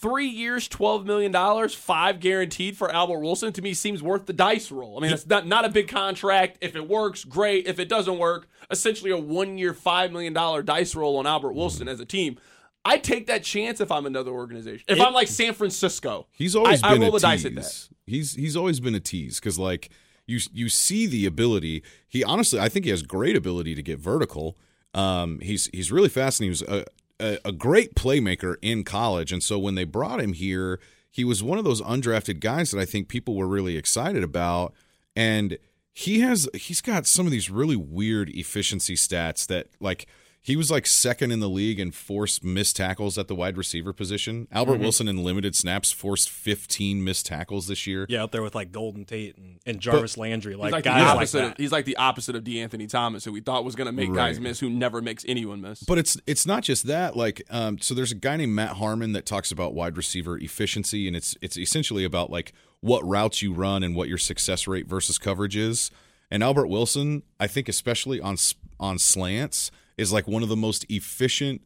three years, twelve million dollars, five guaranteed for Albert Wilson to me seems worth the dice roll. I mean, it's not not a big contract. If it works, great. If it doesn't work, essentially a one year, five million dollar dice roll on Albert Wilson as a team. I take that chance if I'm another organization. If It- I'm like San Francisco, He's always I- I been roll a the dice tease. at that. He's he's always been a tease because like you you see the ability. He honestly, I think he has great ability to get vertical. Um, he's he's really fast and he was a, a a great playmaker in college. And so when they brought him here, he was one of those undrafted guys that I think people were really excited about. And he has he's got some of these really weird efficiency stats that like he was like second in the league in forced missed tackles at the wide receiver position. Albert Mm-hmm. Wilson in limited snaps forced 15 missed tackles this year. yeah, out there with like Golden Tate and, and Jarvis Landry, like, he's like guys like that. of, he's like the opposite of De'Anthony Thomas, who we thought was going to make guys miss, who never makes anyone miss. But it's it's not just that. Like, um, so there's a guy named Matt Harmon that talks about wide receiver efficiency, and it's it's essentially about like what routes you run and what your success rate versus coverage is. And Albert Wilson, I think, especially on on slants, is like one of the most efficient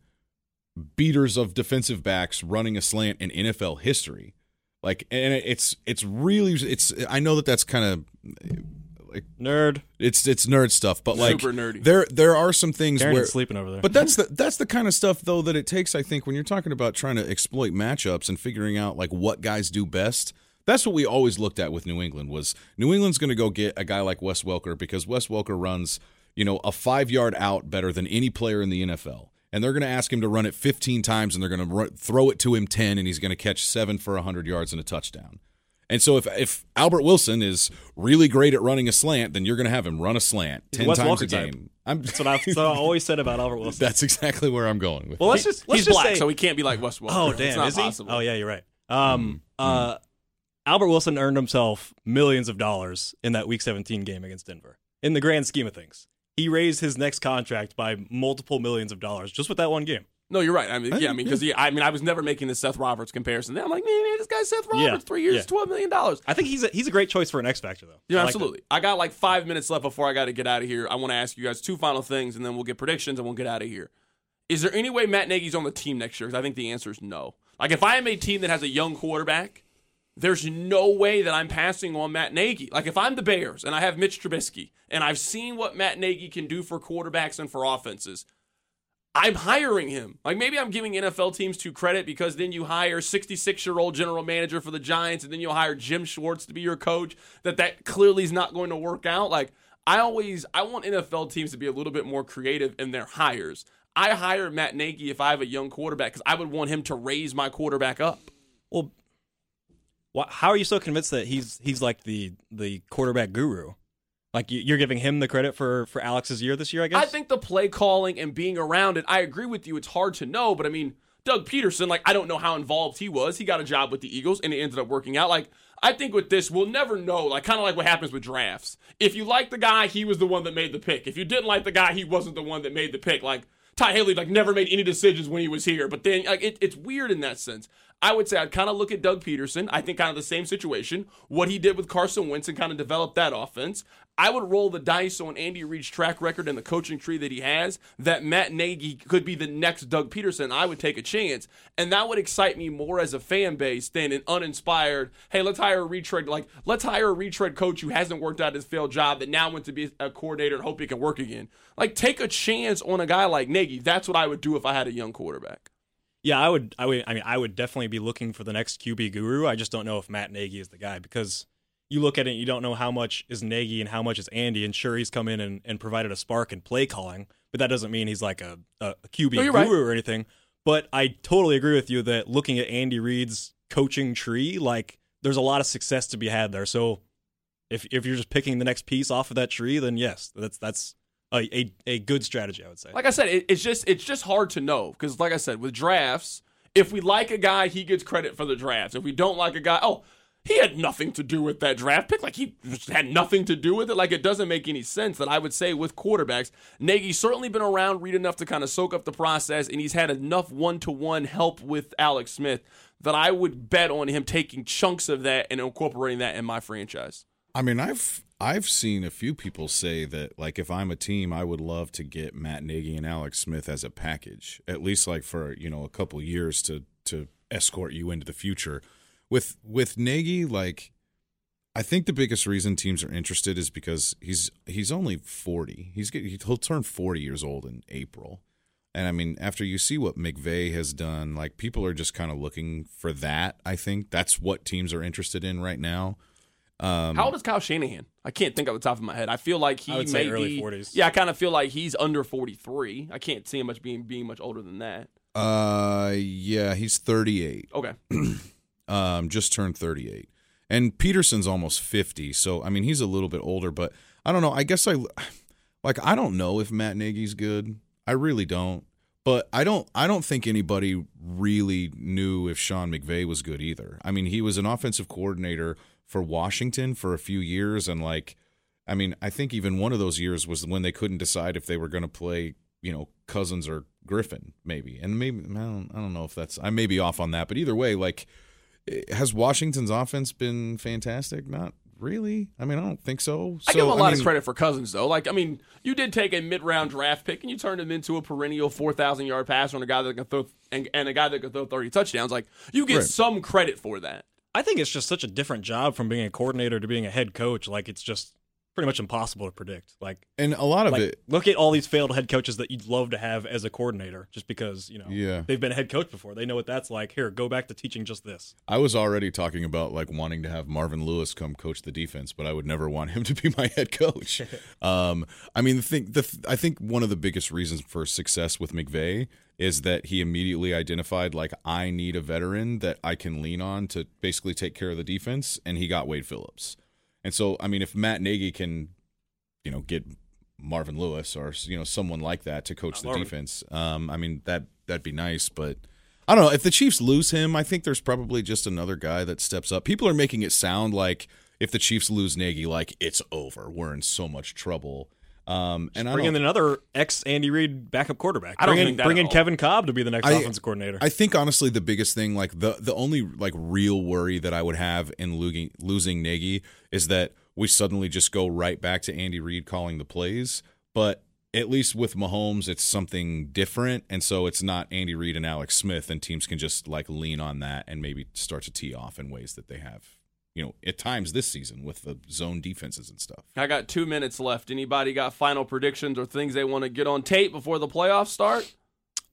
beaters of defensive backs running a slant in NFL history. Like, and it's it's really it's. I know that that's kind of like Nerd. it's it's nerd stuff, but like Super nerdy. there there are some things Aaron where is sleeping over there. But that's the that's the kind of stuff though that it takes. I think when you're talking about trying to exploit matchups and figuring out like what guys do best. That's what we always looked at with New England was New England's going to go get a guy like Wes Welker because Wes Welker runs you know a five yard out better than any player in the NFL, and they're going to ask him to run it 15 times and they're going to throw it to him 10 and he's going to catch seven for 100 yards and a touchdown. And so if if Albert Wilson is really great at running a slant, then you're going to have him run a slant ten a Wes times Welker a type. game. I'm, That's what I, that's what I always said about Albert Wilson. that's exactly where I'm going with. well, let's just let's He's just black, say, so he can't be like Wes Welker. Oh It's damn, not is he? Oh yeah, you're right. Um, uh, Albert Wilson earned himself millions of dollars in that Week 17 game against Denver. In the grand scheme of things, he raised his next contract by multiple millions of dollars just with that one game. No, you're right. I mean, yeah, I mean, because I mean, I was never making the Seth Roberts comparison. I'm like, man, man this guy's Seth Yeah, Roberts, three years, yeah. twelve million dollars. I think he's a, he's a great choice for an X Factor though. Yeah, I like absolutely. I got like five minutes left before I got to get out of here. I want to ask you guys two final things, and then we'll get predictions, and we'll get out of here. Is there any way Matt Nagy's on the team next year? Because I think the answer is no. Like, if I am a team that has a young quarterback, there's no way that I'm passing on Matt Nagy. Like, if I'm the Bears and I have Mitch Trubisky, and I've seen what Matt Nagy can do for quarterbacks and for offenses, I'm hiring him. Like maybe I'm giving NFL teams too credit because then you hire 66 year old general manager for the Giants and then you'll hire Jim Schwartz to be your coach. That that clearly is not going to work out. Like I always I want NFL teams to be a little bit more creative in their hires. I hire Matt Nagy if I have a young quarterback because I would want him to raise my quarterback up. Well, wh- how are you so convinced that he's he's like the the quarterback guru? Like you- you're giving him the credit for for Alex's year this year, I guess. I think the play calling and being around it, I agree with you. It's hard to know, but I mean, Doug Pederson, like, I don't know how involved he was. He got a job with the Eagles and it ended up working out. Like, I think with this, we'll never know, like, kind of like what happens with drafts. If you like the guy, he was the one that made the pick. If you didn't like the guy, he wasn't the one that made the pick. Like, Ty Haley, like, never made any decisions when he was here. But then, like, it, it's weird in that sense. I would say I'd kind of look at Doug Pederson. I think kind of the same situation. What he did with Carson Wentz and kind of developed that offense. I would roll the dice on Andy Reid's track record and the coaching tree that he has that Matt Nagy could be the next Doug Pederson. I would take a chance. And that would excite me more as a fan base than an uninspired, hey, let's hire a retread. Like, let's hire a retread coach who hasn't worked out his failed job that now went to be a coordinator and hope he can work again. Like, take a chance on a guy like Nagy. That's what I would do if I had a young quarterback. Yeah, I would. I would. I mean, I would definitely be looking for the next QB guru. I just don't know if Matt Nagy is the guy because you look at it, and you don't know how much is Nagy and how much is Andy. And sure, he's come in and, and provided a spark in play calling, but that doesn't mean he's like a, a, QB No, guru right. or anything. But I totally agree with you that looking at Andy Reid's coaching tree, like there's a lot of success to be had there. So if if you're just picking the next piece off of that tree, then yes, that's that's a a, a good strategy, I would say. Like I said, it, it's just it's just hard to know because, like I said, with drafts, if we like a guy, he gets credit for the drafts. If we don't like a guy, oh, he had nothing to do with that draft pick. Like he just had nothing to do with it. Like it doesn't make any sense. That I would say with quarterbacks, Nagy's certainly been around, Reid enough to kind of soak up the process, and he's had enough one to one help with Alex Smith that I would bet on him taking chunks of that and incorporating that in my franchise. I mean, I've I've seen a few people say that like if I'm a team, I would love to get Matt Nagy and Alex Smith as a package, at least like for you know a couple years to to escort you into the future. With with Nagy, like I think the biggest reason teams are interested is because he's he's only forty. He's he'll turn forty years old in April. And I mean, after you see what McVay has done, like people are just kind of looking for that. I think that's what teams are interested in right now. Um, How old is Kyle Shanahan? I can't think off the top of my head. I feel like he may be 40s. Yeah, I kind of feel like he's under forty three. I can't see him much being being much older than that. Uh, yeah, he's 38. Okay, Um, just turned 38. And Pederson's almost 50. So, I mean, he's a little bit older, but I don't know. I guess I like I don't know if Matt Nagy's good. I really don't. But I don't I don't think anybody really knew if Sean McVay was good either. I mean, he was an offensive coordinator for Washington for a few years and like I mean, I think even one of those years was when they couldn't decide if they were going to play, you know, Cousins or Griffin, maybe. And maybe I don't, I don't know if that's I may be off on that, but either way, like, eh, has Washington's offense been fantastic? Not really. I mean, I don't think so. I So, give him a lot mean, of credit for Cousins though. Like, I mean, you did take a mid round draft pick and you turned him into a perennial four thousand yard passer and a guy that can throw and, and a guy that can throw thirty touchdowns. Like, you get Right. some credit for that. I think it's just such a different job from being a coordinator to being a head coach. Like it's just pretty much impossible to predict. Like, And a lot of like it, look at all these failed head coaches that you'd love to have as a coordinator, just because you know yeah. they've been a head coach before. They know what that's like. Here, go back to teaching just this. I was already talking about like wanting to have Marvin Lewis come coach the defense, but I would never want him to be my head coach. um, I mean, the thing, the th- I think one of the biggest reasons for success with McVay is that he immediately identified like I need a veteran that I can lean on to basically take care of the defense, and he got Wade Phillips. And so, I mean, if Matt Nagy can, you know, get Marvin Lewis or you know someone like that to coach Not the Marvin. defense, um, I mean that that'd be nice, but. I don't know. If the Chiefs lose him, I think there's probably just another guy that steps up. People are making it sound like if the Chiefs lose Nagy, like it's over. We're in so much trouble. Um, and Bring in another ex Andy Reid backup quarterback. I don't bring in, bring in. Kevin Kolb to be the next I- offensive coordinator. I think honestly the biggest thing, like the the only like real worry that I would have in losing losing Nagy is that we suddenly just go right back to Andy Reid calling the plays. But at least with Mahomes, it's something different, and so it's not Andy Reid and Alex Smith, and teams can just like lean on that and maybe start to tee off in ways that they have, you know, at times this season with the zone defenses and stuff. I got two minutes left. Anybody got final predictions or things they want to get on tape before the playoffs start?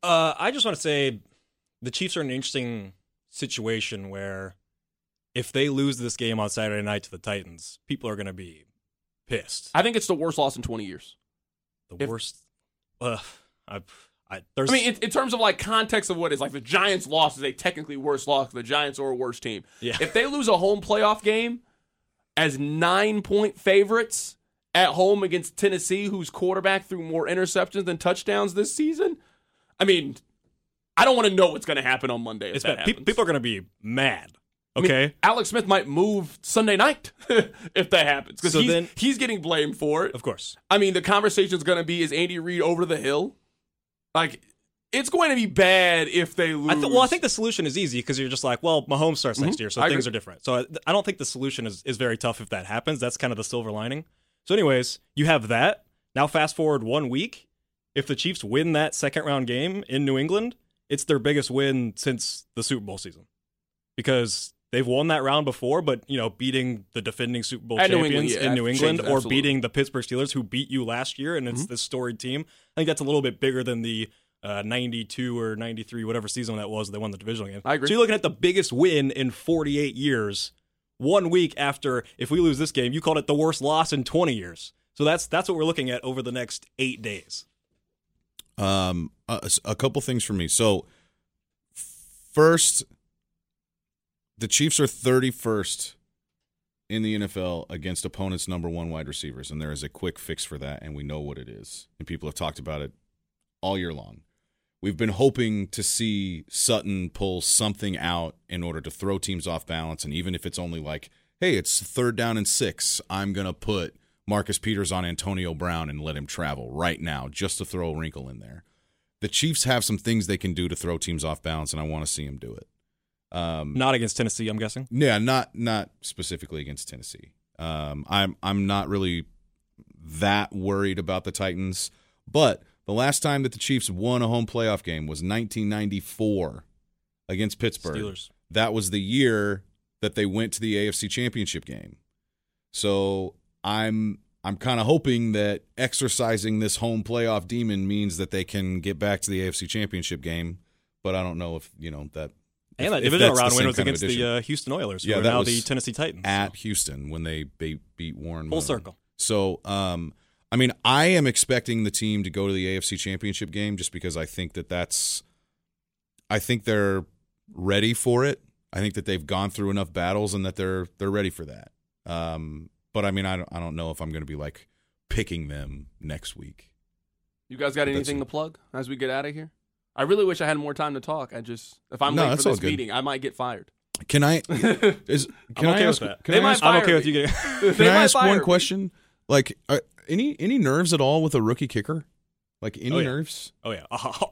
Uh, I just want to say the Chiefs are in an interesting situation where if they lose this game on Saturday night to the Titans, people are going to be pissed. I think it's the worst loss in 20 years. The if- worst. Uh, I, I, I mean, in, in terms of like context of what is like the Giants' loss is a technically worse loss. The Giants are a worse team. Yeah. If they lose a home playoff game as nine point favorites at home against Tennessee, whose quarterback threw more interceptions than touchdowns this season, I mean, I don't want to know what's going to happen on Monday. If it's that bad. Pe- happens. people are going to be mad. I mean, Okay. Alex Smith might move Sunday night if that happens because So he's, then- he's getting blamed for it. of course. I mean, the conversation is going to be: Is Andy Reid over the hill? Like, it's going to be bad if they lose. I th- well, I think the solution is easy because you're just like, well, Mahomes starts next mm-hmm. year, so I things agree. are different. So I, I don't think the solution is, is very tough if that happens. That's kind of the silver lining. So, anyways, you have that. Now, fast forward one week. If the Chiefs win that second round game in New England, it's their biggest win since the Super Bowl season because they've won that round before, but you know, beating the defending Super Bowl At New champions England, yeah, in New England changed, or absolutely. beating the Pittsburgh Steelers who beat you last year, and it's Mhm. this storied team. I think that's a little bit bigger than the uh, 92 or 93, whatever season that was, they won the divisional game. I agree. So you're looking at the biggest win in 48 years, one week after, if we lose this game, you called it the worst loss in 20 years. So that's that's what we're looking at over the next eight days. Um, a, a couple things for me. So, first, the Chiefs are 31st in the NFL against opponents' number one wide receivers, and there is a quick fix for that, and we know what it is. And people have talked about it all year long. We've been hoping to see Sutton pull something out in order to throw teams off balance, and even if it's only like, hey, it's third down and six, I'm gonna put Marcus Peters on Antonio Brown and let him travel right now just to throw a wrinkle in there. The Chiefs have some things they can do to throw teams off balance, and I want to see them do it. Um, Not against Tennessee, I'm guessing. yeah, not not specifically against Tennessee. Um, I'm I'm not really that worried about the Titans, but the last time that the Chiefs won a home playoff game was 1994 against Pittsburgh. Steelers. That was the year that they went to the AFC Championship game. So I'm I'm kind of hoping that exercising this home playoff demon means that they can get back to the AFC Championship game, but I don't know if you know that. And if- that if divisional round win same was against the uh, Houston Oilers, who Yeah, are that now was the Tennessee Titans. at Houston when they beat Warren. Full Moon. circle. So, um, I mean, I am expecting the team to go to the AFC Championship game just because I think that that's, I think they're ready for it. I think that they've gone through enough battles and that they're they're ready for that. Um, but I mean, I don't, I don't know if I'm going to be like picking them next week. You guys got anything it. to plug as we get out of here? I really wish I had more time to talk. I just, if I'm No, late that's for all this good. meeting, I might get fired. Can I? Is can I'm okay I with ask? that. Can They I might ask, I'm fire okay with me. you getting. They can I might ask fire one me. question? Like, are, any any nerves at all with a rookie kicker? Like any Oh, yeah. nerves? oh yeah,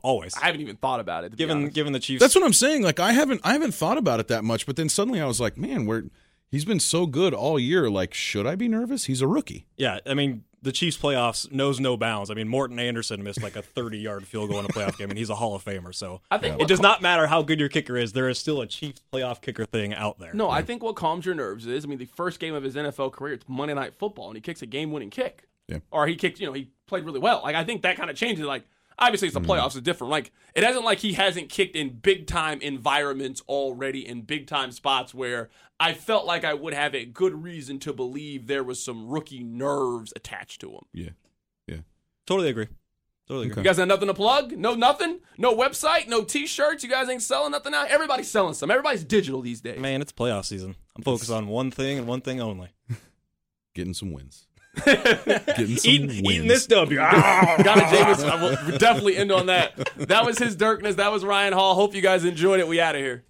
always. I haven't even thought about it. To be Given honest. given the Chiefs, That's what I'm saying. Like I haven't I haven't thought about it that much, but then suddenly I was like, man, we're he's been so good all year. Like, should I be nervous? He's a rookie. Yeah, I mean, the Chiefs playoffs knows no bounds. I mean, Morten Andersen missed like a 30 yard field goal in a playoff game, and he's a Hall of Famer. So I think it does not matter how good your kicker is. There is still a Chiefs playoff kicker thing out there. No, I think what calms your nerves is, I mean, the first game of his NFL career, it's Monday Night Football, and he kicks a game-winning kick. Yeah. Or he kicked, you know, he played really well. Like I think that kind of changes. Like obviously, it's the Mm-hmm. playoffs, it's different. Like it hasn't like he hasn't kicked in big-time environments already in big-time spots where I felt like I would have a good reason to believe there was some rookie nerves attached to him. Yeah. Yeah. Totally agree. Totally agree. You guys have nothing to plug? No nothing? No website? No t-shirts? You guys ain't selling nothing now? Everybody's selling some. Everybody's digital these days. Man, it's playoff season. I'm focused on one thing and one thing only. Getting some wins. Getting some Eating, wins. eating this W. Got it, Jameis. I will definitely end on that. That was his Dirkness. That was Ryan Hall. Hope you guys enjoyed it. We out of here.